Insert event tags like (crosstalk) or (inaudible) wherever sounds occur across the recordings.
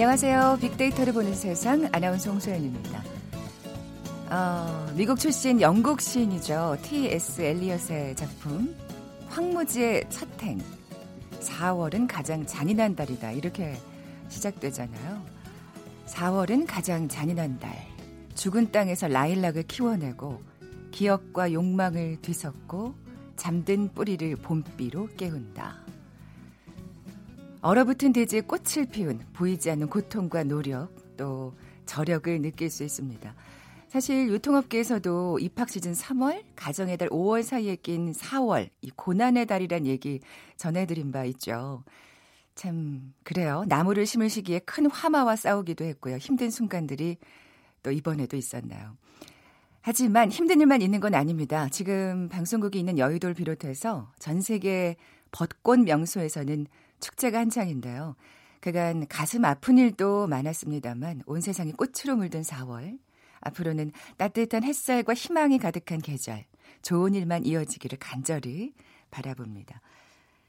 안녕하세요. 빅데이터를 보는 세상 아나운서 홍소연입니다. 어, 미국 출신 영국 시인이죠. T.S. 엘리엇의 작품 황무지의 첫 행. 4월은 가장 잔인한 달이다. 이렇게 시작되잖아요. 4월은 가장 잔인한 달. 죽은 땅에서 라일락을 키워내고 기억과 욕망을 뒤섞고 잠든 뿌리를 봄비로 깨운다. 얼어붙은 대지에 꽃을 피운 보이지 않는 고통과 노력 또 저력을 느낄 수 있습니다. 사실 유통업계에서도 입학 시즌 3월, 가정의 달 5월 사이에 낀 4월, 이 고난의 달이란 얘기 전해드린 바 있죠. 참, 그래요. 나무를 심을 시기에 큰 화마와 싸우기도 했고요. 힘든 순간들이 또 이번에도 있었나요. 하지만 힘든 일만 있는 건 아닙니다. 지금 방송국이 있는 여의도를 비롯해서 전 세계 벚꽃 명소에서는 축제가 한창인데요. 그간 가슴 아픈 일도 많았습니다만 온 세상이 꽃으로 물든 4월. 앞으로는 따뜻한 햇살과 희망이 가득한 계절. 좋은 일만 이어지기를 간절히 바라봅니다.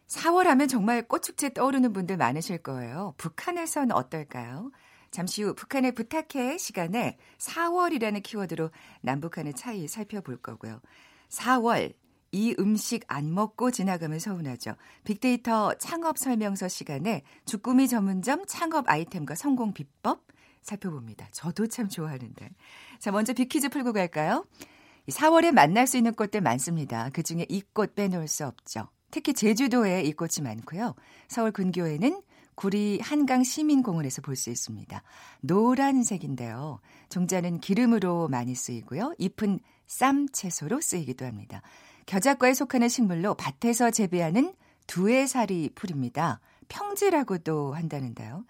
4월 하면 정말 꽃축제 떠오르는 분들 많으실 거예요. 북한에선 어떨까요? 잠시 후 북한의 부탁해 시간에 4월이라는 키워드로 남북한의 차이 살펴볼 거고요. 4월 이 음식 안 먹고 지나가면 서운하죠. 빅데이터 창업 설명서 시간에 주꾸미 전문점 창업 아이템과 성공 비법 살펴봅니다. 저도 참 좋아하는데. 자, 먼저 빅퀴즈 풀고 갈까요? 4월에 만날 수 있는 꽃들 많습니다. 그 중에 이 꽃 빼놓을 수 없죠. 특히 제주도에 이 꽃이 많고요. 서울 근교에는 구리 한강 시민공원에서 볼 수 있습니다. 노란색인데요. 종자는 기름으로 많이 쓰이고요. 잎은 쌈 채소로 쓰이기도 합니다. 겨자과에 속하는 식물로 밭에서 재배하는 두해살이 풀입니다. 평지라고도 한다는데요.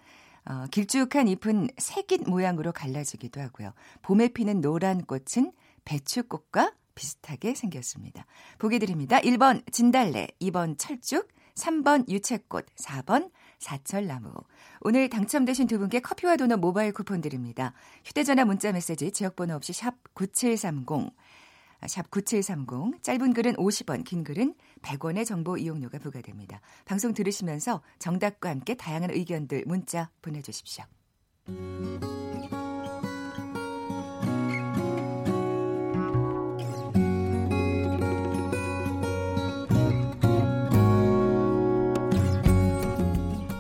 어, 길쭉한 잎은 새깃 모양으로 갈라지기도 하고요. 봄에 피는 노란 꽃은 배추꽃과 비슷하게 생겼습니다. 보기 드립니다. 1번 진달래, 2번 철쭉, 3번 유채꽃, 4번 사철나무. 오늘 당첨되신 두 분께 커피와 도넛 모바일 쿠폰 드립니다. 휴대전화 문자 메시지 지역번호 없이 샵 9730, 샵 9730 짧은 글은 50원, 긴 글은 100원의 정보 이용료가 부과됩니다. 방송 들으시면서 정답과 함께 다양한 의견들 문자 보내주십시오.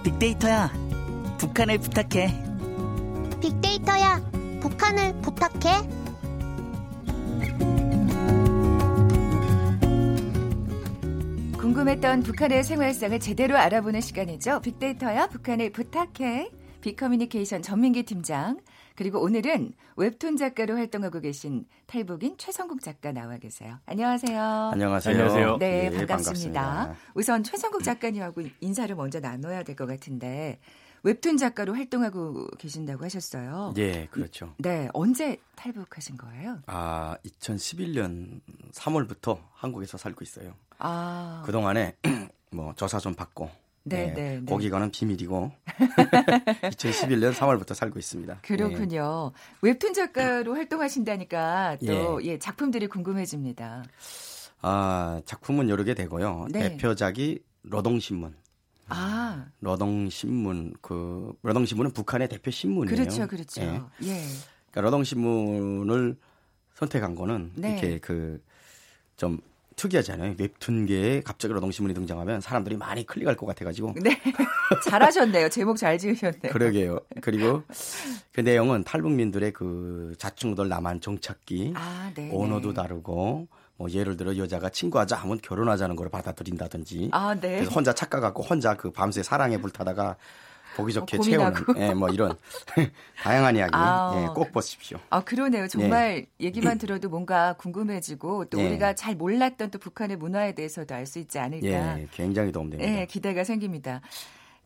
빅데이터야, 북한을 부탁해. 빅데이터야, 북한을 부탁해. 궁금했던 북한의 생활상을 제대로 알아보는 시간이죠. 빅데이터야 북한을 부탁해. 빅커뮤니케이션 전민기 팀장. 그리고 오늘은 웹툰 작가로 활동하고 계신 탈북인 최성국 작가 나와 계세요. 안녕하세요. 안녕하세요. 안녕하세요. 네, 네 반갑습니다. 반갑습니다. 우선 최성국 작가님하고 인사를 먼저 나눠야 될 것 같은데 웹툰 작가로 활동하고 계신다고 하셨어요. 예, 그렇죠. 네, 언제 탈북하신 거예요? 아, 2011년 3월부터 한국에서 살고 있어요. 아, 그동안에 (clears throat) 뭐 조사 좀 받고 네, 예, 네, 네. 거기 가는 비밀이고 (laughs) 2011년 3월부터 살고 있습니다. 그렇군요. 웹툰 작가로 활동하신다니까 또 예. 예, 작품들이 궁금해집니다. 예. 아, 작품은 여러 개 되고요. 네. 대표작이 노동신문. 아, 노동신문 그 노동신문은 북한의 대표 신문이에요. 그렇죠, 그렇죠. 예. 예. 그러니까 노동신문을 선택한 거는 네. 이렇게 그 좀 특이하잖아요. 웹툰계에 갑자기 노동신문이 등장하면 사람들이 많이 클릭할 것 같아가지고 네. (laughs) 잘하셨네요. 제목 잘 지으셨네요. 그러게요. 그리고 그 내용은 탈북민들의 그 자충우돌 남한 정착기 아, 네. 언어도 네. 다르고 뭐 예를 들어 여자가 친구하자 하면 결혼하자는 걸 받아들인다든지 아, 네. 그래서 혼자 착각하고 혼자 그 밤새 사랑에 불타다가 보기 좋게 어, 채우는. 예, 뭐 이런 (laughs) 다양한 이야기 아. 예, 꼭 보십시오. 아, 그러네요. 정말 얘기만 들어도 뭔가 궁금해지고 또 예. 우리가 잘 몰랐던 또 북한의 문화에 대해서도 알 수 있지 않을까. 예, 굉장히 도움됩니다. 네, 기대가 생깁니다.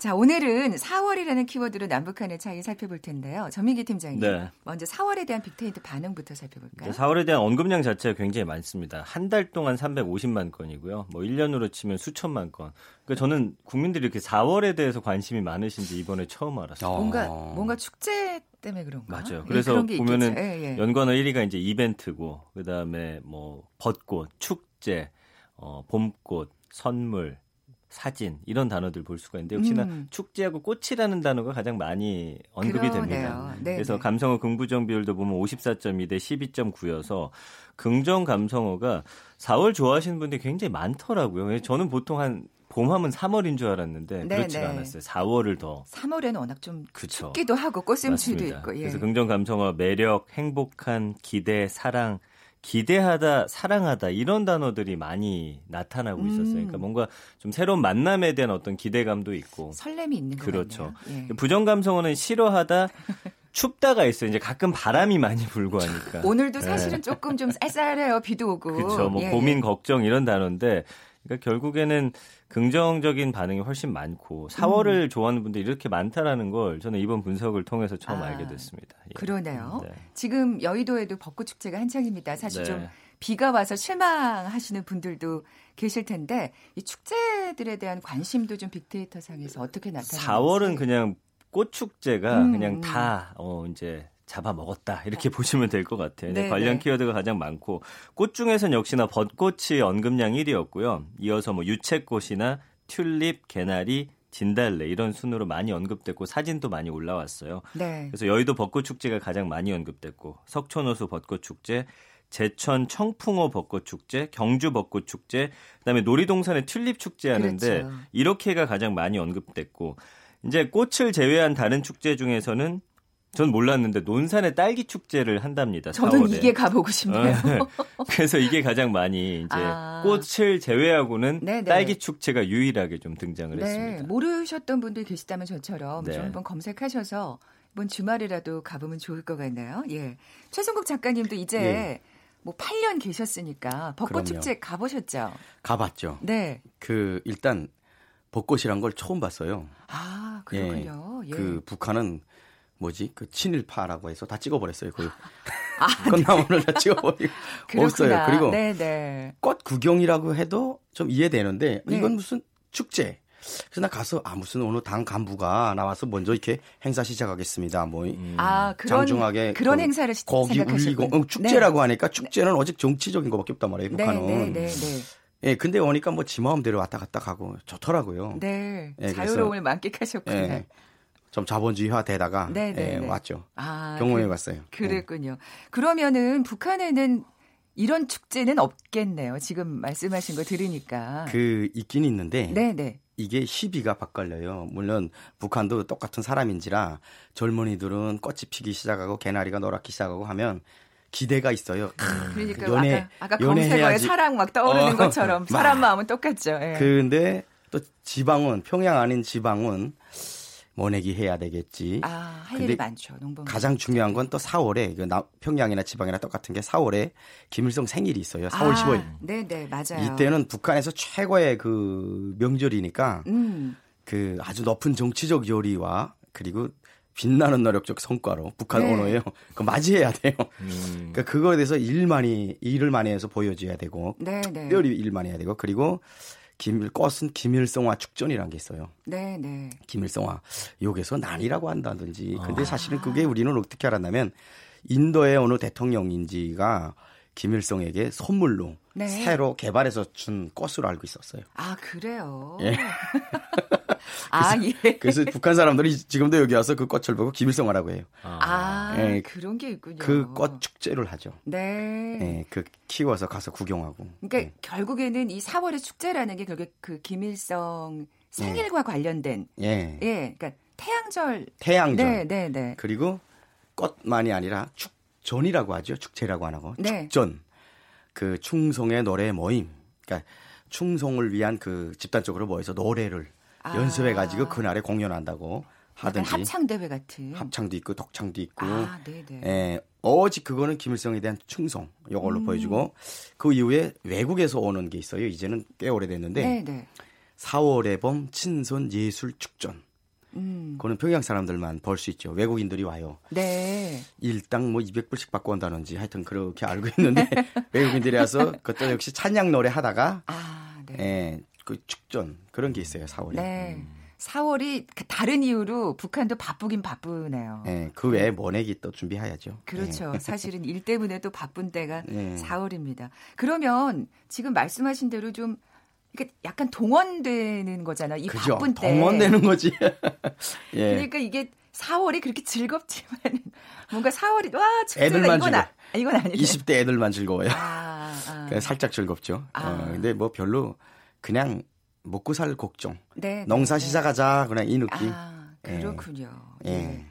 자, 오늘은 4월이라는 키워드로 남북한의 차이 살펴볼 텐데요. 전민기 팀장님. 네. 먼저 4월에 대한 빅데이터 반응부터 살펴볼까요? 4월에 대한 언급량 자체가 굉장히 많습니다. 한 달 동안 350만 건이고요. 뭐 1년으로 치면 수천만 건. 그러니까 저는 국민들이 이렇게 4월에 대해서 관심이 많으신지 이번에 처음 알았어요. 어. 뭔가 뭔가 축제 때문에 그런가? 맞아요. 예, 그래서 그런 게 보면은. 예, 예. 연관어 1위가 이제 이벤트고 그다음에 뭐 벚꽃, 축제, 어 봄꽃, 선물, 사진 이런 단어들 볼 수가 있는데 역시나 음. 축제하고 꽃이라는 단어가 가장 많이 언급이 그러네요. 됩니다. 네, 그래서 네. 감성어 긍부정 비율도 보면 54.2 대 12.9여서 긍정 감성어가 4월 좋아하시는 분들이 굉장히 많더라고요. 저는 보통 한 봄하면 3월인 줄 알았는데 네, 그렇지가 네. 않았어요. 4월을 더 3월에는 워낙 좀 그쵸. 춥기도 하고 꽃샘추위도. 있고. 예. 그래서 긍정 감성어 매력, 행복한, 기대, 사랑, 기대하다, 사랑하다 이런 단어들이 많이 나타나고 음. 있었어요. 그러니까 뭔가 좀 새로운 만남에 대한 어떤 기대감도 있고 설렘이 있는 것 그렇죠. 예. 부정 감성어는 싫어하다, (laughs) 춥다가 있어요. 이제 가끔 바람이 많이 불고 하니까. 오늘도 네. 사실은 조금 좀 쌀쌀해요. 비도 오고. 그렇죠. 뭐 예, 고민, 예. 걱정 이런 단어인데 그러니까 결국에는 긍정적인 반응이 훨씬 많고 4월을 좋아하는 분들이 이렇게 많다라는 걸 저는 이번 분석을 통해서 처음 아, 알게 됐습니다. 예. 그러네요. 네. 지금 여의도에도 벚꽃 축제가 한창입니다. 사실 네. 좀 비가 와서 실망하시는 분들도 계실 텐데 이 축제들에 대한 관심도 좀 빅데이터 상에서 어떻게 나타나는지 4월은 그냥 꽃 축제가 음, 그냥 음. 다 어, 이제 잡아 먹었다 이렇게 보시면 될 것 같아요. 네, 관련 네. 키워드가 가장 많고 꽃 중에선 역시나 벚꽃이 언급량 1위였고요. 이어서 뭐 유채꽃이나 튤립, 개나리, 진달래 이런 순으로 많이 언급됐고 사진도 많이 올라왔어요. 네. 그래서 여의도 벚꽃 축제가 가장 많이 언급됐고 석촌호수 벚꽃 축제, 제천 청풍호 벚꽃 축제, 경주 벚꽃 축제, 그다음에 놀이동산의 튤립 축제 하는데 그렇죠. 이렇게가 가장 많이 언급됐고 이제 꽃을 제외한 다른 축제 중에서는 전 몰랐는데 논산의 딸기 축제를 한답니다. 저는 4월에. 이게 가보고 싶네요. (laughs) 그래서 이게 가장 많이 이제 아. 꽃을 제외하고는 네네. 딸기 축제가 유일하게 좀 등장을 네, 했습니다. 모르셨던 분들 계시다면 저처럼 네. 좀 한번 검색하셔서 이번 주말이라도 가보면 좋을 것 같네요. 예. 최승국 작가님도 이제 예. 뭐 8년 계셨으니까 벚꽃 그럼요. 축제 가보셨죠? 가봤죠. 네. 그 일단 벚꽃이란 걸 처음 봤어요. 아, 그렇군요. 예. 그 북한은 뭐지 그 친일파라고 해서 다 찍어버렸어요. 그 (laughs) 아, 꽃나무를 다 찍어버리고 (laughs) 없어요. 그리고 네, 네. 꽃 구경이라고 해도 좀 이해되는데 네. 이건 무슨 축제. 그래서 나 가서 아 무슨 어느 당 간부가 나와서 먼저 이렇게 행사 시작하겠습니다. 뭐 아, 그런 장중하게 그런 그 행사를 시- 거기. 울리고 어, 축제라고 하니까 축제는 오직 정치적인 것밖에 없단 말이에요. 네, 북한은. 네, 네, 네. 예, 근데 오니까 뭐 지 마음대로 왔다 갔다 가고 좋더라고요. 네. 예, 자유로움을 만끽하셨군요. 예, 좀 자본주의화 되다가 네, 네, 예, 네. 왔죠. 아, 경험해 그- 봤어요. 예. 그랬군요. 그러면은 북한에는 이런 축제는 없겠네요. 지금 말씀하신 거 들으니까. 그 있긴 있는데 네, 네. 이게 시비가 바꿔려요. 물론 북한도 똑같은 사람인지라 젊은이들은 꽃이 피기 시작하고 개나리가 노랗기 시작하고 하면 기대가 있어요. 그러니까 연애- 아까, 아까. 검색어에 사랑 막 떠오르는 어, 것처럼 (laughs) 막. 사람 마음은 똑같죠. 예. 근데 또 지방은 평양 아닌 지방은 모내기 해야 되겠지. 아, 할 근데 일이 많죠. 농번. 가장 중요한 건 또 4월에 그 나- 평양이나 지방이나 똑같은 게 4월에 김일성 생일이 있어요. 4월 15일. 네, 네, 맞아요. 이때는 북한에서 최고의 그 명절이니까 음. 그 아주 높은 정치적 요리와 그리고 빛나는 노력적 성과로 북한 네. 언어예요. 그 맞이해야 돼요. 음. 그러니까 그거에 대해서 일 많이 일을 많이 해서 보여줘야 되고 네, 네. 특별히 일 많이 해야 되고 그리고 김일 꽃은 김일성화 축전이라는 게 있어요. 네, 네. 김일성화 여기서 난이라고 한다든지. 근데 아. 사실은 그게 우리는 어떻게 알았냐면 인도의 어느 대통령인지가 김일성에게 선물로 네. 새로 개발해서 준 꽃으로 알고 있었어요. 아, 그래요. 예. (laughs) (laughs) 아, 예. 그래서 북한 사람들이 지금도 여기 와서 그 꽃을 보고 김일성화라고 해요. 아, 예. 그런 게 있군요. 그 꽃 축제를 하죠. 네. 예, 그 키워서 가서 구경하고. 그러니까 예. 결국에는 이 4월의 축제라는 게 결국 그 김일성 생일과 관련된 예. 예, 그러니까 태양절. 태양절. 네, 네, 네. 그리고 꽃만이 아니라 축전이라고 하죠. 축제라고 안 하고 네. 축전. 그 충성의 노래 모임. 그러니까 충성을 위한 그 집단적으로 모여서 노래를 아. 연습해 가지고 그날에 공연한다고 하든지 합창 대회 같은. 합창도 있고 독창도 있고 아, 네, 네. 예, 오직 그거는 김일성에 대한 충성 이걸로 음. 보여주고 그 이후에 외국에서 오는 게 있어요. 이제는 꽤 오래됐는데 네, 네. 4월의 봄 친선 예술 축전. 음. 그거는 평양 사람들만 볼수 있죠. 외국인들이 와요. 네. 일당 뭐 200불씩 받고 온다는지 하여튼 그렇게 알고 있는데 (laughs) 외국인들이 와서 그것도 역시 찬양 노래 하다가 아, 네. 예, 그 축전 그런 게 있어요. 4월에. 네. 4월이 다른 이유로 북한도 바쁘긴 바쁘네요. 예, 그 외에 모내기 또 준비해야죠. 그렇죠. 사실은 일 때문에 또 바쁜 때가 네. 4월입니다. 그러면 지금 말씀하신 대로 좀 그러니까 약간 동원되는 거잖아. 이 그죠? 바쁜 때. 동원되는 거지. (laughs) 예. 그러니까 이게 4월이 그렇게 즐겁지만 뭔가 4월이 와 애들만 이건 아, 이건 아니네. 20대 애들만 즐거워요. 아, 아. 그냥 살짝 즐겁죠. 아. 어, 근데 뭐 별로 그냥 먹고 살 걱정. 네, 네, 농사 네. 시작하자 그냥 이 느낌. 아, 그렇군요. 예. 네.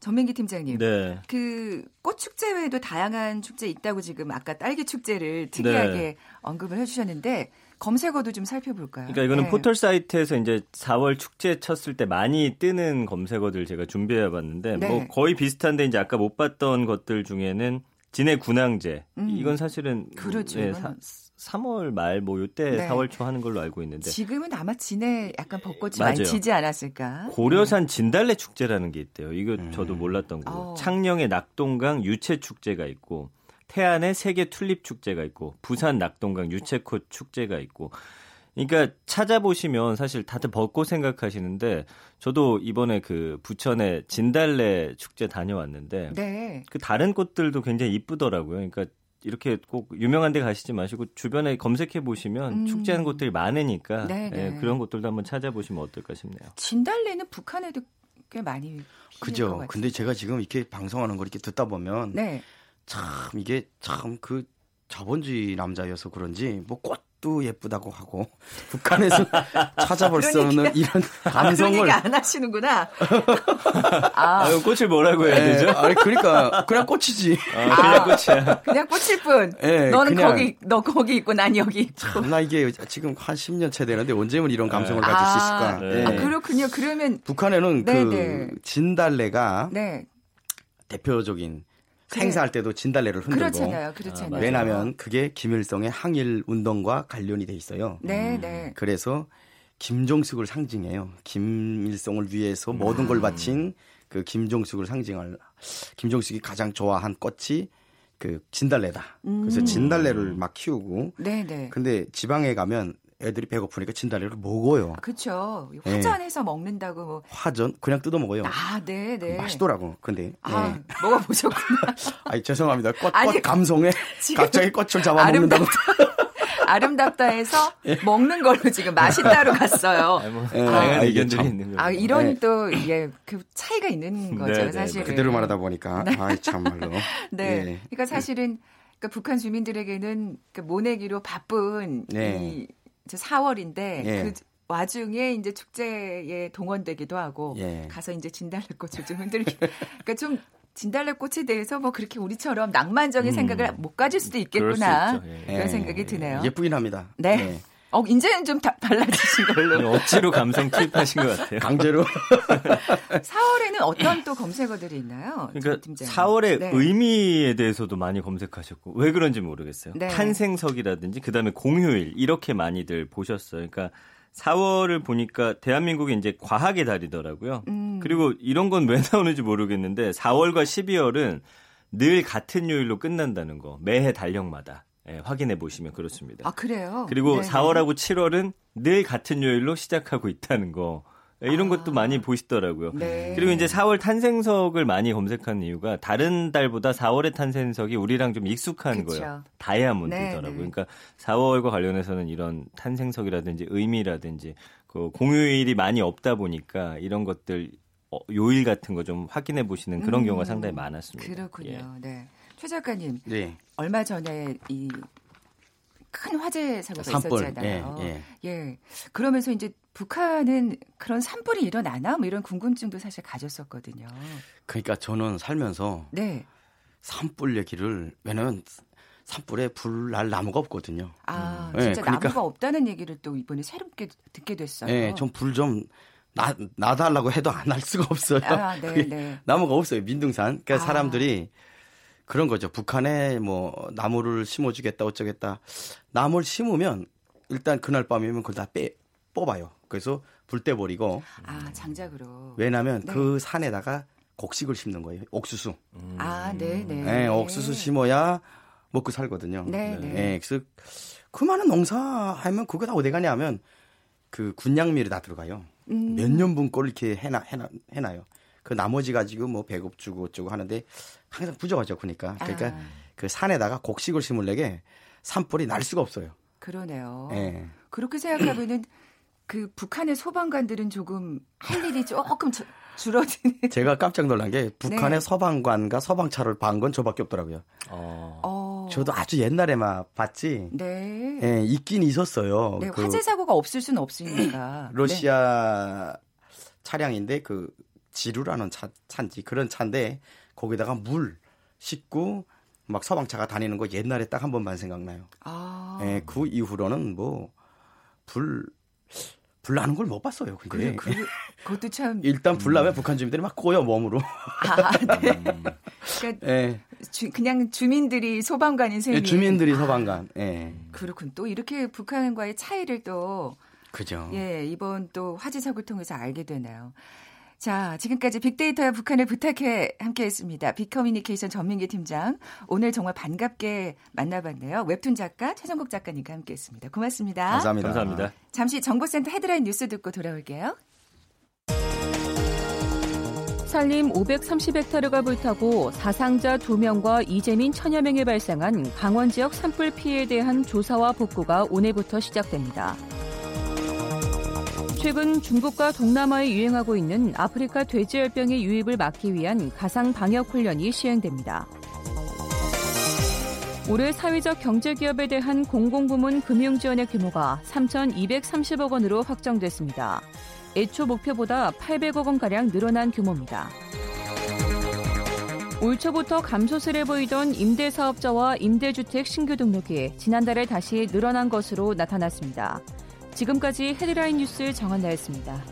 전민기 팀장님. 네. 그꽃 축제 외에도 다양한 축제 있다고 지금 아까 딸기 축제를 특이하게 네. 언급을 해주셨는데 검색어도 좀 살펴볼까요? 그러니까 이거는 네. 포털 사이트에서 이제 4월 축제 쳤을 때 많이 뜨는 검색어들 제가 준비해 봤는데 네. 뭐 거의 비슷한데 이제 아까 못 봤던 것들 중에는 진해 군항제 음. 이건 사실은 그렇죠. 네, 이거는. 3월 말 뭐 요때 네. 4월 초 하는 걸로 알고 있는데 지금은 아마 진해 약간 벚꽃이 맞아요. 많이 지지 않았을까? 고려산 진달래 축제라는 게 있대요. 이거 음. 저도 몰랐던 거고. 어. 창녕의 낙동강 유채 축제가 있고 태안의 세계 튤립 축제가 있고 부산 낙동강 유채꽃 축제가 있고 그러니까 찾아보시면 사실 다들 벚꽃 생각하시는데 저도 이번에 그 부천에 진달래 축제 다녀왔는데 네. 그 다른 꽃들도 굉장히 이쁘더라고요. 그러니까 이렇게 꼭 유명한 데 가시지 마시고 주변에 검색해 보시면 음. 축제하는 곳들이 많으니까 네, 예, 네. 그런 곳들도 한번 찾아보시면 어떨까 싶네요. 진달래는 북한에도 꽤 많이 피는 것 그죠. 같아요. 근데 제가 지금 이렇게 방송하는 걸 이렇게 듣다 보면 네. 참 이게 참 그 자본주의 남자여서 그런지 뭐 꽃 도 예쁘다고 하고 (laughs) 북한에서 (laughs) 찾아볼 수 그런 없는 이런 (laughs) 그런 감성을 얘기 안 하시는구나. 아, 아, 꽃을 뭐라고 해야 예, 되죠? 아니 그러니까 그냥 꽃이지. 아, 그냥 꽃이야. 그냥 꽃일 뿐. 예, 너는 그냥- 거기, 너 거기 있고 난 여기 있고. 나 이게 지금 한 10년 차 되는데 언제면 이런 감성을 네. 가질 수 아, 있을까? 네. 예. 아, 그렇군요. 그러면, 북한에는 네, 그 네. 진달래가 네. 대표적인 그래. 행사할 때도 진달래를 흔들고 그렇잖아요. 그렇잖아요. 왜냐하면 그게 김일성의 항일 운동과 관련이 돼 있어요. 네, 네. 그래서 김종숙을 상징해요. 김일성을 위해서 모든 아. 걸 바친 그 김종숙을 상징할 김종숙이 가장 좋아한 꽃이 그 진달래다. 그래서 음. 진달래를 막 키우고 네, 네. 근데 지방에 가면 애들이 배고프니까 진달래를 먹어요. 그렇죠. 네. 화전해서 먹는다고 뭐. 화전 그냥 뜯어 먹어요. 아, 네, 네. 맛있더라고. 근데 아, 네. 먹어보셨구나. (laughs) 아니 죄송합니다. 꽃, 아니, 꽃 감성에 갑자기 꽃을 잡아 먹는다고. 아름답다 해서 (laughs) 먹는 걸로 지금 맛있다로 갔어요. (laughs) 아, 뭐, 예, 아, 이게 의견들이 참- 있는 거예요. 아, 이런 네. 또, 예, 그 차이가 있는 거죠, 네, 네, 사실은. 그대로 말하다 보니까 아이 참말로. 네. 예. 그러니까 사실은 그러니까 북한 주민들에게는 그 모내기로 바쁜 네. 이 이제 4월인데 예. 그 와중에 이제 축제에 동원되기도 하고 예. 가서 이제 진달래꽃을 좀 흔들기. (laughs) 그러니까 좀 진달래꽃에 대해서 뭐 그렇게 우리처럼 낭만적인 음. 생각을 못 가질 수도 수 있겠구나. 있죠. 예. 그런 예. 생각이 드네요. 예쁘긴 합니다. 네. 어, 이제는 좀 다, 달라지신 (laughs) 걸로. 억지로 감성 투입하신 것 같아요. 강제로 (laughs) 4월에는 어떤 또 검색어들이 있나요? 그러니까 팀장님? 4월의 네. 의미에 대해서도 많이 검색하셨고 왜 그런지 모르겠어요. 네. 탄생석이라든지 그다음에 공휴일 이렇게 많이들 보셨어요. 그러니까 4월을 보니까 대한민국이 이제 과학의 달이더라고요. 음. 그리고 이런 건 왜 나오는지 모르겠는데 4월과 12월은 늘 같은 요일로 끝난다는 거 매해 달력마다 예, 확인해 보시면 그렇습니다. 아, 그래요? 그리고 네. 4월하고 7월은 늘 같은 요일로 시작하고 있다는 거 예, 이런 아. 것도 많이 보시더라고요. 네. 그리고 이제 4월 탄생석을 많이 검색한 이유가 다른 달보다 4월의 탄생석이 우리랑 좀 익숙한 그쵸. 거예요. 다이아몬드더라고요. 네, 네. 그러니까 4월과 관련해서는 이런 탄생석이라든지 의미라든지 그 공휴일이 많이 없다 보니까 이런 것들 어, 요일 같은 거 좀 확인해 보시는 그런 음, 경우가 상당히 많았습니다. 그렇군요. 예. 네. 최 작가님, 네. 얼마 전에 이 큰 화재 사고가 산불. 있었잖아요. 예, 예. 그러면서 이제 북한은 그런 산불이 일어나나 뭐 이런 궁금증도 사실 가졌었거든요. 그러니까 저는 살면서 네. 산불 얘기를 왜냐면 산불에 불 날 나무가 없거든요. 아, 음. 진짜 예, 그러니까- 나무가 없다는 얘기를 또 이번에 새롭게 듣게 됐어요. 예, 좀불좀 나, 나달라고 해도 안 할 수가 없어요. 아, 네, 네. 나무가 없어요. 민둥산. 그러니까 아. 사람들이 그런 거죠. 북한에 뭐 나무를 심어주겠다 어쩌겠다. 나무를 심으면 일단 그날 밤이면 그걸 다 빼, 뽑아요. 그래서 불 떼버리고 아, 장작으로. 왜냐하면 네. 그 산에다가 곡식을 심는 거예요. 옥수수. 아, 네, 네. 예, 옥수수 심어야 먹고 살거든요. 네, 네. 예, 그래서 그 많은 농사하면 그거 다 어디 가냐 하면 그 군량미를 다 들어가요. 음. 몇 년분 걸 이렇게 해놔, 해놔, 해놔요. 그 나머지 가지고 뭐 배급 주고 어쩌고 하는데 항상 부족하죠. 그러니까. 그러니까 아. 그 산에다가 곡식을 심으려게 산불이 날 수가 없어요. 그러네요. 예. 그렇게 생각하면은 그 북한의 소방관들은 조금 할 일이 조금 주, 줄어드는. (laughs) 제가 깜짝 놀란 게 북한의 네. 서방관과 서방차를 반 건 저밖에 없더라고요. 어. 어. 저도 아주 옛날에만 봤지. 네. 예, 있긴 있었어요. 네, 그 화재 사고가 없을 수는 없으니까. (clears throat) 네. 러시아 차량인데 그 지루라는 차, 차인지 그런 차인데 거기다가 물 싣고 막 서방차가 다니는 거 옛날에 딱 한 번만 생각나요. 아. 예, 그 이후로는 뭐 불 불 나는 걸 못 봤어요. 그래, 근데 그, 그것도 참. 일단 불 나면 북한 주민들이 막 꼬여 몸으로. 아, 네. (laughs) 음. 그러니까 예, 주, 그냥 주민들이 소방관인 셈이. 예, 주민들이 서방관. 예, 그렇군. 또 이렇게 북한과의 차이를 또 그죠. 예, 이번 또 화재 사고를 통해서 알게 되나요. 자, 지금까지 빅데이터와 북한을 부탁해 함께 했습니다. 빅커뮤니케이션 전민기 팀장. 오늘 정말 반갑게 만나봤네요. 웹툰 작가 최정국 작가님과 함께 했습니다. 고맙습니다. 감사합니다. 감사합니다. 잠시 정보센터 헤드라인 뉴스 듣고 돌아올게요. 산림 530헥타르가 불타고 사상자 2명과 이재민 천여 명이 발생한 강원 지역 산불 피해에 대한 조사와 복구가 오늘부터 시작됩니다. 최근 중국과 동남아에 유행하고 있는 아프리카 돼지열병의 유입을 막기 위한 가상 방역 훈련이 시행됩니다. 올해 사회적 경제기업에 대한 공공부문 금융지원의 규모가 3,230억 원으로 확정됐습니다. 애초 목표보다 800억 원가량 늘어난 규모입니다. 올 초부터 감소세를 보이던 임대사업자와 임대주택 신규 등록이 지난달에 다시 늘어난 것으로 나타났습니다. 지금까지 헤드라인 뉴스 정한 나였습니다.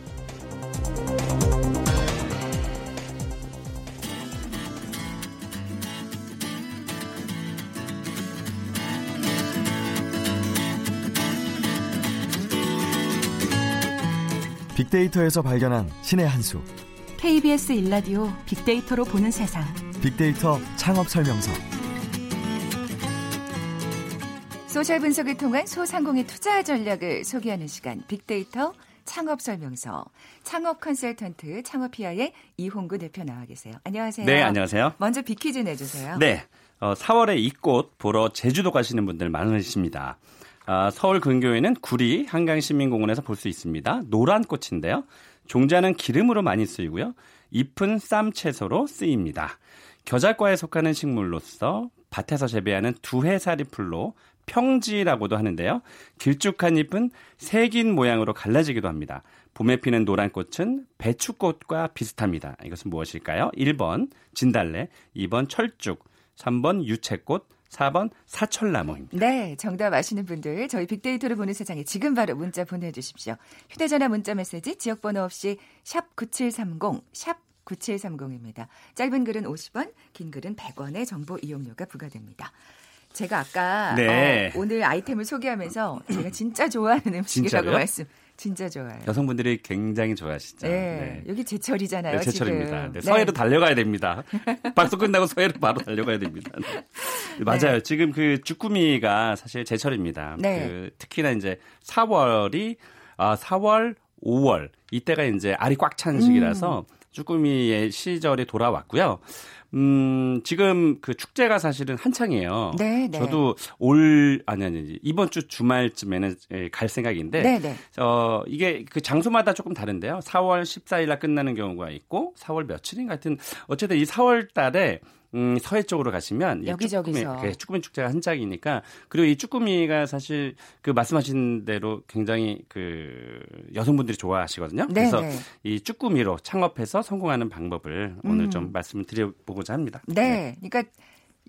빅데이터에서 발견한 신의 한 수. KBS 일라디오 빅데이터로 보는 세상. 빅데이터 창업 설명서. 소셜 분석을 통한 소상공인 투자 전략을 소개하는 시간 빅데이터 창업 설명서 창업 컨설턴트 창업피아의 이홍구 대표 나와 계세요. 안녕하세요. 네, 안녕하세요. 먼저 빅퀴즈 내주세요. 네, 어, 4월에 이 꽃 보러 제주도 가시는 분들 많으십니다. 아, 서울 근교에는 구리 한강시민공원에서 볼 수 있습니다. 노란 꽃인데요. 종자는 기름으로 많이 쓰이고요. 잎은 쌈 채소로 쓰입니다. 겨자과에 속하는 식물로서 밭에서 재배하는 두해살이 풀로 평지라고도 하는데요. 길쭉한 잎은 색인 모양으로 갈라지기도 합니다. 봄에 피는 노란 꽃은 배추꽃과 비슷합니다. 이것은 무엇일까요? 1번 진달래, 2번 철쭉, 3번 유채꽃, 4번 사철나무입니다. 네, 정답 아시는 분들 저희 빅데이터를 보는 세상에 지금 바로 문자 보내주십시오. 휴대전화 문자 메시지 지역번호 없이 샵 9730, 샵 9730입니다. 짧은 글은 50원, 긴 글은 100원의 정보 이용료가 부과됩니다. 제가 아까 네. 어, 오늘 아이템을 소개하면서 제가 진짜 좋아하는 음식이라고? 말씀 진짜 좋아요. 여성분들이 굉장히 좋아하시죠. 네, 여기 제철이잖아요. 네, 제철입니다. 지금. 네, 서해로 달려가야 됩니다. (laughs) 방송 끝나고 서해로 바로 달려가야 됩니다. 네. 맞아요. 지금 그 주꾸미가 사실 제철입니다. 네. 그 특히나 이제 4월이 아 4월, 5월 이때가 이제 알이 꽉 찬 시기라서 음. 주꾸미의 시절이 돌아왔고요. 음, 지금 그 축제가 사실은 한창이에요. 네, 네. 저도 올 아니 아니 이번 주 주말쯤에는 예, 갈 생각인데 네, 네. 어, 이게 그 장소마다 조금 다른데요. 4월 14일 날 끝나는 경우가 있고 4월 며칠인 같은 어쨌든 이 4월 달에 음, 서해 쪽으로 가시면 이 여기저기서. 쭈꾸미, 그 쭈꾸미 축제가 한짝이니까 그리고 이 쭈꾸미가 사실 그 말씀하신 대로 굉장히 그 여성분들이 좋아하시거든요. 네, 그래서 네. 이 쭈꾸미로 창업해서 성공하는 방법을 오늘 음. 좀 말씀을 드려보고자 합니다. 네, 그러니까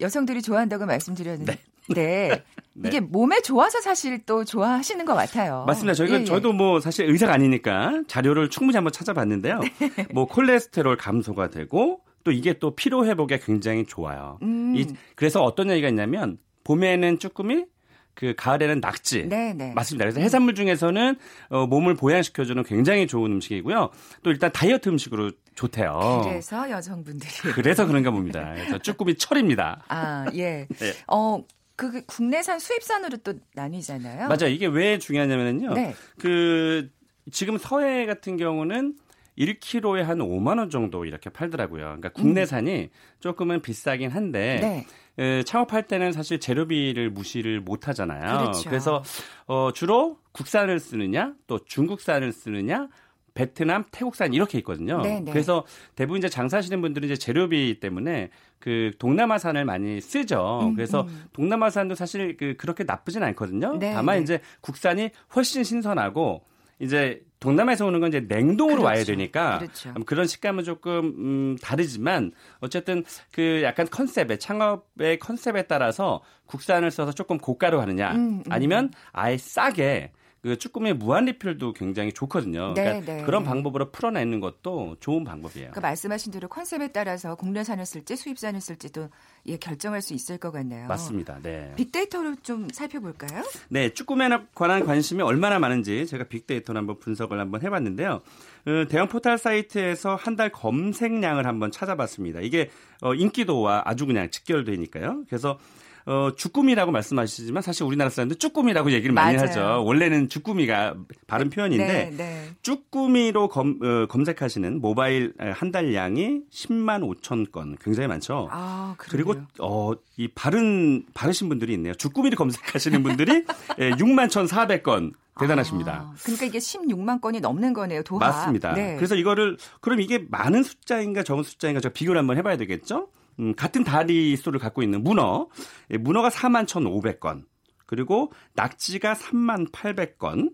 여성들이 좋아한다고 말씀드렸는데 (laughs) 네. 이게 몸에 좋아서 사실 또 좋아하시는 것 같아요. 맞습니다. 저희가 예, 예. 저도 뭐 사실 의사가 아니니까 자료를 충분히 한번 찾아봤는데요. (laughs) 네. 뭐 콜레스테롤 감소가 되고 또 이게 또 피로 회복에 굉장히 좋아요. 음. 이, 그래서 어떤 얘기가 있냐면 봄에는 쭈꾸미, 그 가을에는 낙지. 네, 네. 맞습니다. 그래서 해산물 중에서는 어, 몸을 보양시켜주는 굉장히 좋은 음식이고요. 또 일단 다이어트 음식으로 좋대요. 그래서 여성분들이 그래서 그런가 봅니다. 그래서 쭈꾸미 철입니다. 아, 예. (laughs) 네. 어, 그 국내산 수입산으로 또 나뉘잖아요. 맞아요. 이게 왜 중요하냐면요. 네. 그 지금 서해 같은 경우는 1kg에 한 5만 원 정도 이렇게 팔더라고요. 그러니까 국내산이 조금은 비싸긴 한데 네. 에, 창업할 때는 사실 재료비를 무시를 못 하잖아요. 그렇죠. 그래서 어, 주로 국산을 쓰느냐, 또 중국산을 쓰느냐, 베트남, 태국산 이렇게 있거든요. 네, 네. 그래서 대부분 이제 장사하시는 분들은 이제 재료비 때문에 그 동남아산을 많이 쓰죠. 음, 그래서 음. 동남아산도 사실 그 그렇게 나쁘진 않거든요. 네, 다만 네. 이제 국산이 훨씬 신선하고 이제 동남아에서 오는 건 이제 냉동으로 와야 그렇죠. 되니까 그렇죠. 음, 그런 식감은 조금 음, 다르지만 어쨌든 그 약간 컨셉에 창업의 컨셉에 따라서 국산을 써서 조금 고가로 하느냐 음, 음. 아니면 아예 싸게 그 쭈꾸미 무한 리필도 굉장히 좋거든요. 네, 그러니까 네. 그런 방법으로 풀어내는 것도 좋은 방법이에요. 그러니까 말씀하신 대로 컨셉에 따라서 국내산을 쓸지 수입산을 쓸지도 예, 결정할 수 있을 것 같네요. 맞습니다. 네. 빅데이터로 좀 살펴볼까요? 네, 쭈꾸미에 관한 관심이 얼마나 많은지 제가 빅데이터로 한번 분석을 한번 해봤는데요. 어, 대형 포털 사이트에서 한 달 검색량을 한번 찾아봤습니다. 이게 어, 인기도와 아주 그냥 직결되니까요. 그래서 어, 주꾸미라고 말씀하시지만 사실 우리나라 사람들 쭈꾸미라고 얘기를 많이 맞아요. 하죠. 원래는 주꾸미가 발음 표현인데 네, 네. 쭈꾸미로 검, 어, 검색하시는 모바일 한 달량이 10만 5천 건 굉장히 많죠. 아, 그리고. 어, 이 바른 바르신 분들이 있네요. 주꾸미를 검색하시는 분들이 예, 6만 1,400건 대단하십니다. 아, 그러니까 이게 16만 건이 넘는 거네요. 도합. 맞습니다. 네. 그래서 이거를 그럼 이게 많은 숫자인가 적은 숫자인가 제가 비교를 한번 해봐야 되겠죠. 음, 같은 다리 수를 갖고 있는 문어, 예, 문어가 4만 1,500건, 그리고 낙지가 3만 800건,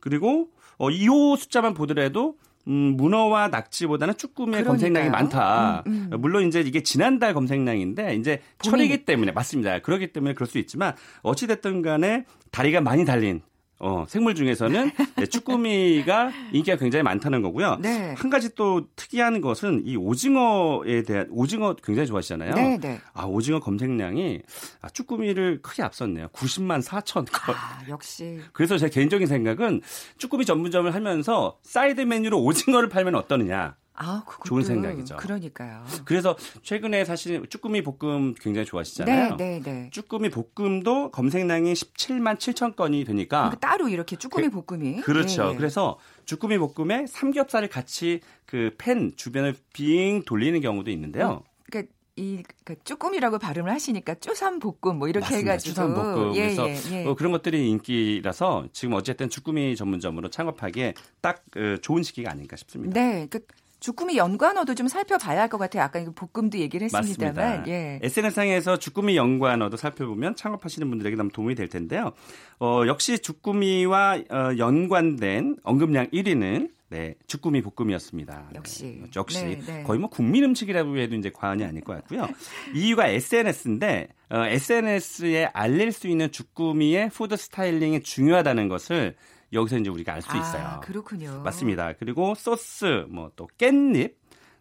그리고 어, 이 숫자만 보더라도 음, 문어와 낙지보다는 쭈꾸미의 그러니까요. 검색량이 많다. 음, 음. 물론 이제 이게 지난달 검색량인데 이제 철이기 때문에 맞습니다. 그렇기 때문에 그럴 수 있지만 어찌 됐든 간에 다리가 많이 달린 어, 생물 중에서는 네, 쭈꾸미가 (laughs) 인기가 굉장히 많다는 거고요. 네. 한 가지 또 특이한 것은 이 오징어에 대한 오징어 굉장히 좋아하시잖아요. 네, 네. 아 오징어 검색량이 아, 쭈꾸미를 크게 앞섰네요. 90만 4천 건. 아, 역시 그래서 제 개인적인 생각은 쭈꾸미 전문점을 하면서 사이드 메뉴로 오징어를 팔면 어떠느냐. 아, 좋은 생각이죠. 그러니까요. 그래서 최근에 사실 쭈꾸미 볶음 굉장히 좋아하시잖아요. 네, 네, 네. 쭈꾸미 볶음도 검색량이 17만 7천 건이 되니까 그러니까 따로 이렇게 쭈꾸미 볶음이 그렇죠. 예, 예. 그래서 주꾸미 볶음에 삼겹살을 같이 그 팬 주변을 빙 돌리는 경우도 있는데요. 그러니까 이 그러니까 쭈꾸미라고 발음을 하시니까 쭈삼 볶음 뭐 이렇게 맞습니다. 해가지고 추삼볶음. 예, 그래서 예, 예. 어, 그런 것들이 인기라서 지금 어쨌든 주꾸미 전문점으로 창업하기에 딱 어, 좋은 시기가 아닐까 싶습니다. 네, 그 주꾸미 연관어도 좀 살펴봐야 할 것 같아요. 아까 이거 볶음도 얘기를 했습니다만. 예. SNS상에서 주꾸미 연관어도 살펴보면 창업하시는 분들에게 너무 도움이 될 텐데요. 어, 역시 주꾸미와 어, 연관된 언급량 1위는 네, 주꾸미 볶음이었습니다. 역시. 네, 역시 네, 네. 거의 뭐 국민 음식이라고 해도 이제 과언이 아닐 것 같고요. (laughs) 이유가 SNS인데 어, SNS에 알릴 수 있는 주꾸미의 food styling이 중요하다는 것을 여기서 이제 우리가 알 수 있어요. 아, 그렇군요. 맞습니다. 그리고 소스, 뭐 또 깻잎,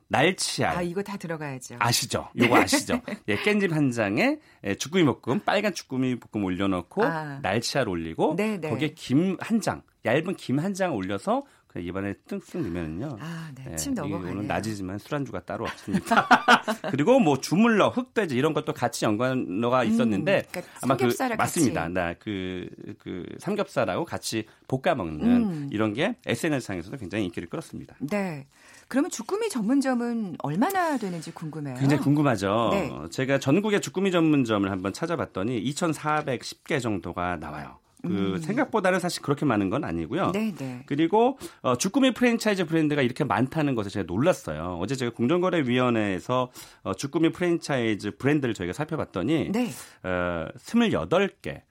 날치알, 아, 이거 다 들어가야죠. 아시죠? 요거 (laughs) 아시죠? 예, 깻잎 한 장에 예, 주꾸미 볶음, 빨간 주꾸미 볶음 올려놓고 아. 날치알 올리고 네네. 거기에 김 한 장, 얇은 김 한 장 올려서 그냥 입안에 뜩쓱 넣으면은요. 아, 네. 예, 침 이게 넘어가네요. 낮이지만 술안주가 따로 없습니다. (laughs) 그리고 뭐 주물러, 흑돼지 이런 것도 같이 연관어가 있었는데 음, 그러니까 아마 그 삼겹살을 맞습니다. 같이. 나그그 삼겹살하고 같이 볶아 먹는 음. 이런 게 SNS 상에서도 굉장히 인기를 끌었습니다. 네. 그러면 주꾸미 전문점은 얼마나 되는지 궁금해요. 굉장히 궁금하죠. 네. 어, 제가 전국의 주꾸미 전문점을 한번 찾아봤더니 2,410개 정도가 나와요. 그 생각보다는 사실 그렇게 많은 건 아니고요. 음. 네, 네. 그리고 어, 주꾸미 프랜차이즈 브랜드가 이렇게 많다는 것에 제가 놀랐어요. 어제 제가 공정거래위원회에서 어, 주꾸미 프랜차이즈 브랜드를 저희가 살펴봤더니 네. 어, 28개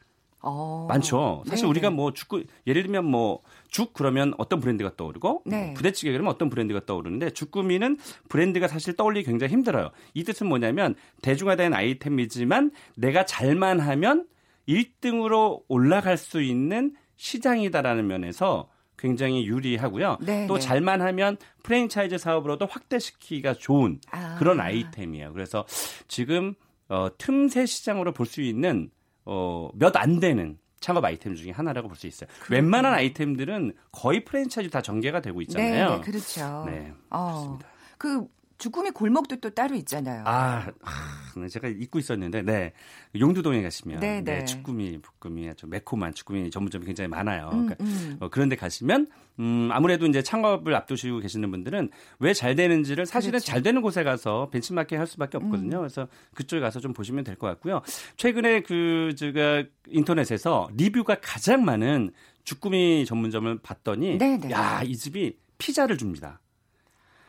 어. 많죠. 사실 네, 우리가 네. 뭐 죽, 예를 들면 뭐 죽 그러면 어떤 브랜드가 떠오르고 네. 뭐 부대찌개 그러면 어떤 브랜드가 떠오르는데 주꾸미는 브랜드가 사실 떠올리기 굉장히 힘들어요. 이 뜻은 뭐냐면 대중화된 아이템이지만 내가 잘만 하면 1등으로 올라갈 수 있는 시장이다라는 면에서 굉장히 유리하고요. 네, 또 네. 잘만 하면 프랜차이즈 사업으로도 확대시키기가 좋은 아. 그런 아이템이에요. 그래서 지금 어, 틈새 시장으로 볼 수 있는 어, 몇 안 되는 창업 아이템 중에 하나라고 볼 수 있어요. 웬만한 아이템들은 거의 프랜차이즈 다 전개가 되고 네, 있잖아요. 네, 그렇죠. 네, 어. 그렇습니다. 그 주꾸미 골목도 또 따로 있잖아요. 아, 아, 네, 제가 잊고 있었는데, 네. 용두동에 가시면, 네, 네, 네. 주꾸미, 볶음이 아주 매콤한 주꾸미 전문점이 굉장히 많아요. 음, 그러니까 음. 어, 그런데 가시면, 음, 아무래도 이제 창업을 앞두시고 계시는 분들은 왜 잘 되는지를 사실은 그렇죠. 잘 되는 곳에 가서 벤치마킹 할 수밖에 음. 없거든요. 그래서 그쪽에 가서 좀 보시면 될 것 같고요. 최근에 그, 제가 인터넷에서 리뷰가 가장 많은 주꾸미 전문점을 봤더니, 네, 네. 야, 이 집이 피자를 줍니다.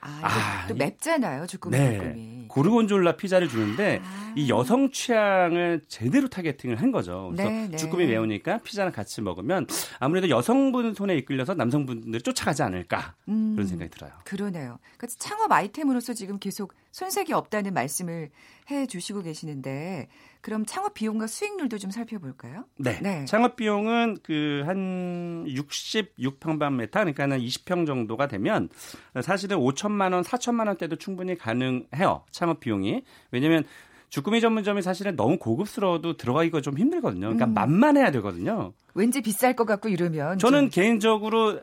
아, 아, 또 이- 맵잖아요, 주꾸미 볶음이. 고르곤졸라 피자를 주는데 아. 이 여성 취향을 제대로 타겟팅을 한 거죠. 그래서 네, 네. 주꾸미 매우니까 피자랑 같이 먹으면 아무래도 여성분 손에 이끌려서 남성분들이 쫓아가지 않을까 음. 그런 생각이 들어요. 그러네요. 그러니까 창업 아이템으로서 지금 계속 손색이 없다는 말씀을 해 주시고 계시는데 그럼 창업 비용과 수익률도 좀 살펴볼까요? 네. 네. 창업 비용은 그 한 66평방미터 그러니까 한 20평 정도가 되면 사실은 5천만 원, 4천만 원대도 충분히 가능해요. 창업 비용이. 왜냐면 주꾸미 전문점이 사실은 너무 고급스러워도 들어가기가 좀 힘들거든요. 그러니까 음. 만만해야 되거든요. 왠지 비쌀 것 같고 이러면 저는 좀- 개인적으로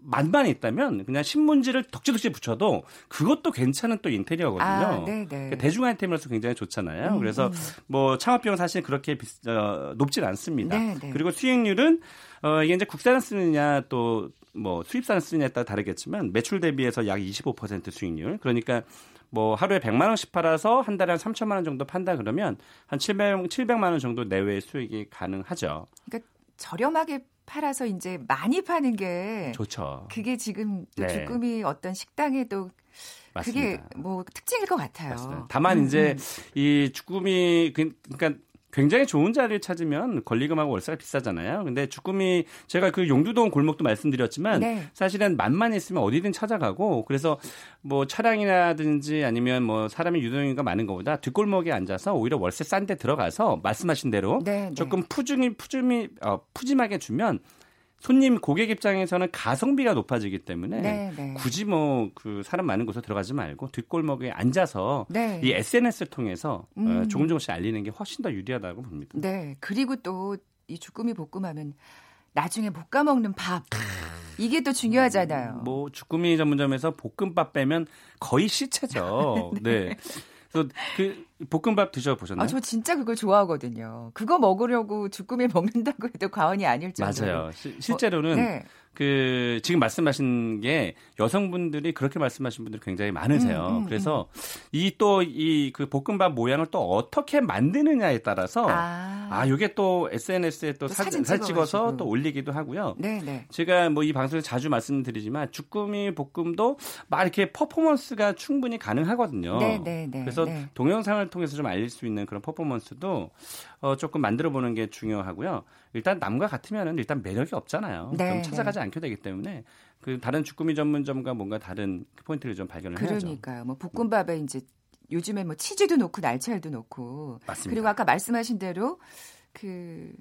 만만이 있다면 그냥 신문지를 덕지덕지 붙여도 그것도 괜찮은 또 인테리어거든요. 아, 네, 네. 그러니까 대중 아이템으로서 굉장히 좋잖아요. 음, 그래서 음. 뭐 창업 비용 사실 그렇게 비, 어, 높진 않습니다. 네, 네. 그리고 수익률은 어, 이게 이제 국산을 쓰느냐 또 뭐 수입산을 쓰느냐에 따라 다르겠지만 매출 대비해서 약 25% 수익률. 그러니까 뭐 하루에 100만 원씩 팔아서 한 달에 한 3천만 원 정도 판다 그러면 한 700, 700만 원 정도 내외의 수익이 가능하죠. 그러니까 저렴하게 팔아서 이제 많이 파는 게 좋죠. 그게 지금 또 네. 주꾸미 어떤 식당에도 그게 맞습니다. 뭐 특징일 것 같아요. 맞습니다. 다만 음, 이제 음. 이 주꾸미 그- 그러니까 굉장히 좋은 자리를 찾으면 권리금하고 월세가 비싸잖아요. 근데 주꾸미 제가 그 용두동 골목도 말씀드렸지만 네. 사실은 만만 있으면 어디든 찾아가고 그래서 뭐 차량이라든지 아니면 뭐 사람이 유동인가 많은 것보다 뒷골목에 앉아서 오히려 월세 싼 데 들어가서 말씀하신 대로 네, 네. 조금 푸짐히 푸짐히 어, 푸짐하게 주면 손님 고객 입장에서는 가성비가 높아지기 때문에 네, 네. 굳이 뭐 그 사람 많은 곳에 들어가지 말고 뒷골목에 앉아서 네. 이 SNS를 통해서 어, 음. 조금 조금씩 알리는 게 훨씬 더 유리하다고 봅니다. 네. 그리고 또 이 주꾸미 볶음하면 나중에 볶아 먹는 밥 이게 또 중요하잖아요. 뭐 주꾸미 전문점에서 볶음밥 빼면 거의 시체죠. (laughs) 네. 그래서 그 볶음밥 드셔 보셨나요? 아, 저 진짜 그걸 좋아하거든요. 그거 먹으려고 주꾸미 (laughs) 먹는다고 해도 과언이 아닐 정도로. 맞아요. 시- 실제로는 네. 그 지금 말씀하신 게 여성분들이 그렇게 말씀하신 분들이 굉장히 많으세요. 음, 음, 그래서 이 또 이 그 볶음밥 모양을 또 어떻게 만드느냐에 따라서 아, 아, 요게 또 SNS에 또, 또 사진, 사진 사진 찍어서. 또 올리기도 하고요. 네, 네. 제가 뭐 이 방송에서 자주 말씀드리지만 주꾸미 볶음도 막 이렇게 퍼포먼스가 충분히 가능하거든요. 네, 네, 네, 그래서 네. 동영상을 통해서 좀 알릴 수 있는 그런 퍼포먼스도 어, 조금 만들어 보는 게 중요하고요. 일단 남과 같으면은 일단 매력이 없잖아요. 네, 그럼 찾아가지 않게 되기 때문에 그 다른 주꾸미 전문점과 뭔가 다른 그 포인트를 좀 발견을 해야죠. 그러니까요. 뭐 볶음밥에 이제 요즘에 뭐 치즈도 넣고 날치알도 넣고 맞습니다. 그리고 아까 말씀하신 대로 그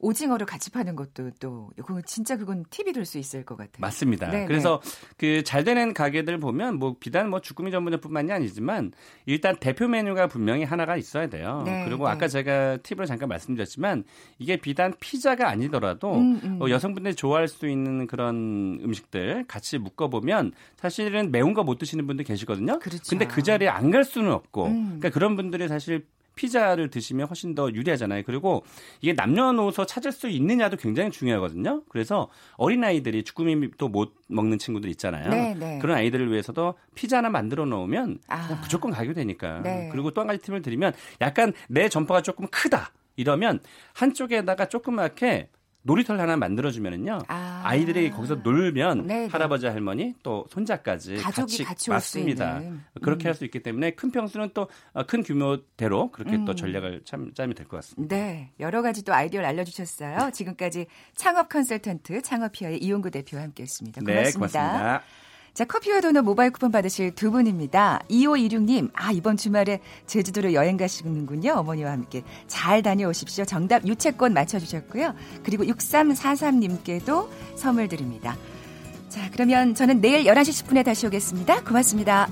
오징어를 같이 파는 것도 또 그건 진짜 그건 팁이 될 수 있을 것 같아요. 맞습니다. 네, 그래서 그 잘 되는 가게들 보면 뭐 비단 뭐 주꾸미 전문점뿐만이 아니지만 일단 대표 메뉴가 분명히 하나가 있어야 돼요. 네, 그리고 네. 아까 제가 팁을 잠깐 말씀드렸지만 이게 비단 피자가 아니더라도 음, 음. 어, 여성분들이 좋아할 수 있는 그런 음식들 같이 묶어 보면 사실은 매운 거 못 드시는 분들 계시거든요. 그렇죠. 근데 그 자리에 안 갈 수는 없고 음. 그러니까 그런 분들이 사실 피자를 드시면 훨씬 더 유리하잖아요. 그리고 이게 남녀노소 찾을 수 있느냐도 굉장히 중요하거든요. 그래서 어린 아이들이 주꾸미도 못 먹는 친구들 있잖아요. 네, 네. 그런 아이들을 위해서도 피자 하나 만들어 놓으면 아. 무조건 가게 되니까. 네. 그리고 또 한 가지 팁을 드리면 약간 내 점퍼가 조금 크다. 이러면 한쪽에다가 조그맣게 놀이터를 하나 만들어주면은요. 아. 아이들이 거기서 놀면 네, 네. 할아버지 할머니 또 손자까지 가족이 같이 올수 맞습니다. 그렇게 음. 할수 있기 때문에 큰 평수는 또 큰 규모대로 그렇게 음. 또 전략을 참 짜면 될 것 같습니다. 네, 여러 가지 또 아이디어를 알려주셨어요. 지금까지 창업 컨설턴트 창업피아의 이용구 대표와 함께했습니다. 고맙습니다. 네, 고맙습니다. 자, 커피와 도넛 모바일 쿠폰 받으실 두 분입니다. 2526님, 아, 이번 주말에 제주도로 여행 가시는군요. 어머니와 함께 잘 다녀오십시오. 정답 유채권 맞춰주셨고요. 그리고 6343님께도 선물 드립니다. 자, 그러면 저는 내일 11시 10분에 다시 오겠습니다. 고맙습니다.